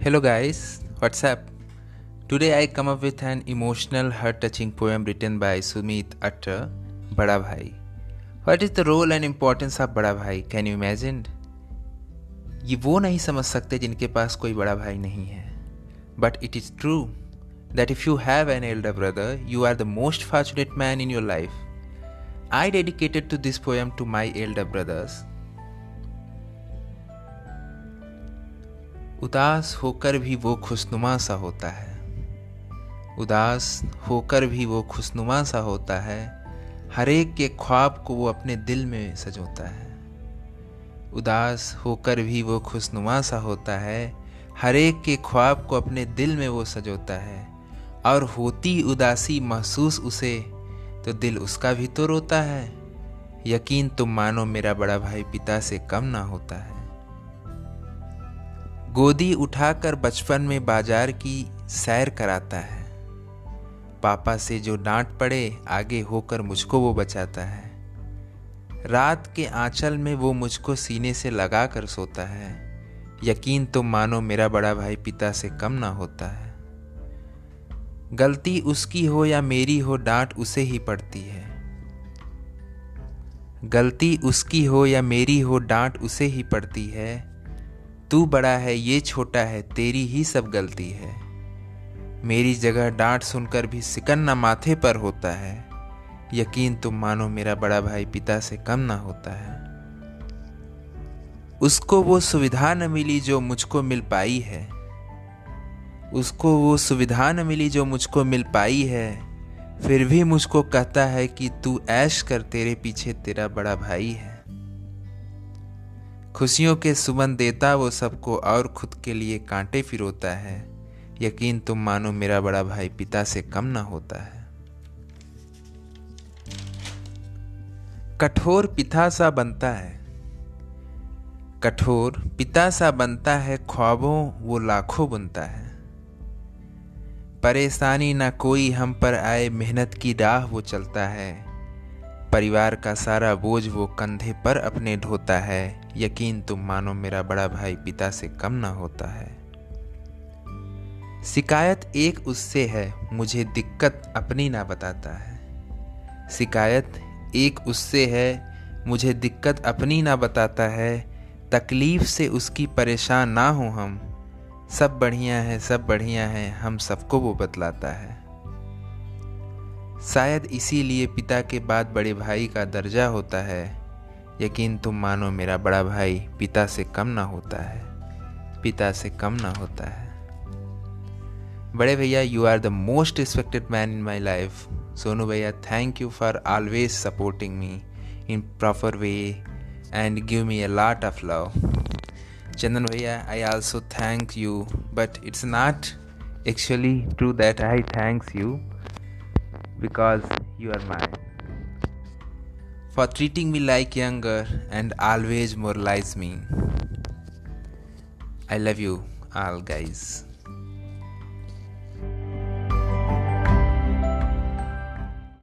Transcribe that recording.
Hello guys, what's up? Today I come up with an emotional, heart-touching poem written by Sumit Atta, Bada Bhai. What is the role and importance of Bada Bhai? Can you imagine? ये वो नहीं समझ सकते जिनके पास कोई बड़ा भाई नहीं है but it is true that if you have an elder brother you are the most fortunate man in your life I dedicated to this poem to my elder brothers उदास होकर भी वो खुशनुमा सा होता है। उदास होकर भी वो खुशनुमा सा होता है। हर एक के ख्वाब को वो अपने दिल में सजोता है। उदास होकर भी वो खुशनुमा सा होता है। हर एक के ख्वाब को अपने दिल में वो सजोता है। और होती उदासी महसूस उसे तो दिल उसका भी तो रोता है। यकीन तुम मानो मेरा बड़ा भाई पिता से कम ना होता है। गोदी उठाकर बचपन में बाज़ार की सैर कराता है। पापा से जो डांट पड़े, आगे होकर मुझको वो बचाता है। रात के आंचल में वो मुझको सीने से लगा कर सोता है। यकीन तो मानो मेरा बड़ा भाई पिता से कम ना होता है। गलती उसकी हो या मेरी हो, डांट उसे ही पड़ती है। गलती उसकी हो या मेरी हो, डांट उसे ही पड़ती है। तू बड़ा है, ये छोटा है, तेरी ही सब गलती है। मेरी जगह डांट सुनकर भी सिकन ना माथे पर होता है। यकीन तुम मानो मेरा बड़ा भाई पिता से कम ना होता है। उसको वो सुविधा न मिली जो मुझको मिल पाई है। उसको वो सुविधा न मिली जो मुझको मिल पाई है। फिर भी मुझको कहता है कि तू ऐश कर, तेरे पीछे तेरा बड़ा भाई है। खुशियों के सुमन देता वो सबको और खुद के लिए कांटे फिरोता है। यकीन तुम मानो मेरा बड़ा भाई पिता से कम ना होता है। कठोर पिता सा बनता है। कठोर पिता सा बनता है, ख्वाबों वो लाखों बनता है। परेशानी ना कोई हम पर आए, मेहनत की राह वो चलता है। परिवार का सारा बोझ वो कंधे पर अपने ढोता है। यकीन तुम मानो मेरा बड़ा भाई पिता से कम ना होता है। शिकायत एक उससे है, मुझे दिक्कत अपनी ना बताता है। शिकायत एक उससे है, मुझे दिक्कत अपनी ना बताता है। तकलीफ़ से उसकी परेशान ना हो हम। सब बढ़िया है, सब बढ़िया है, हम सबको वो बतलाता है। शायद इसीलिए पिता के बाद बड़े भाई का दर्जा होता है। यकीन तुम मानो मेरा बड़ा भाई पिता से कम ना होता है। पिता से कम ना होता है। बड़े भैया you are the most respected man in my life Sonu भैया thank you for always supporting me in proper way and give me a lot of love Chandan भैया I also thank you but it's not actually true that I thanks you because you are mine. For treating me like younger and always moralize me. I love you all, guys.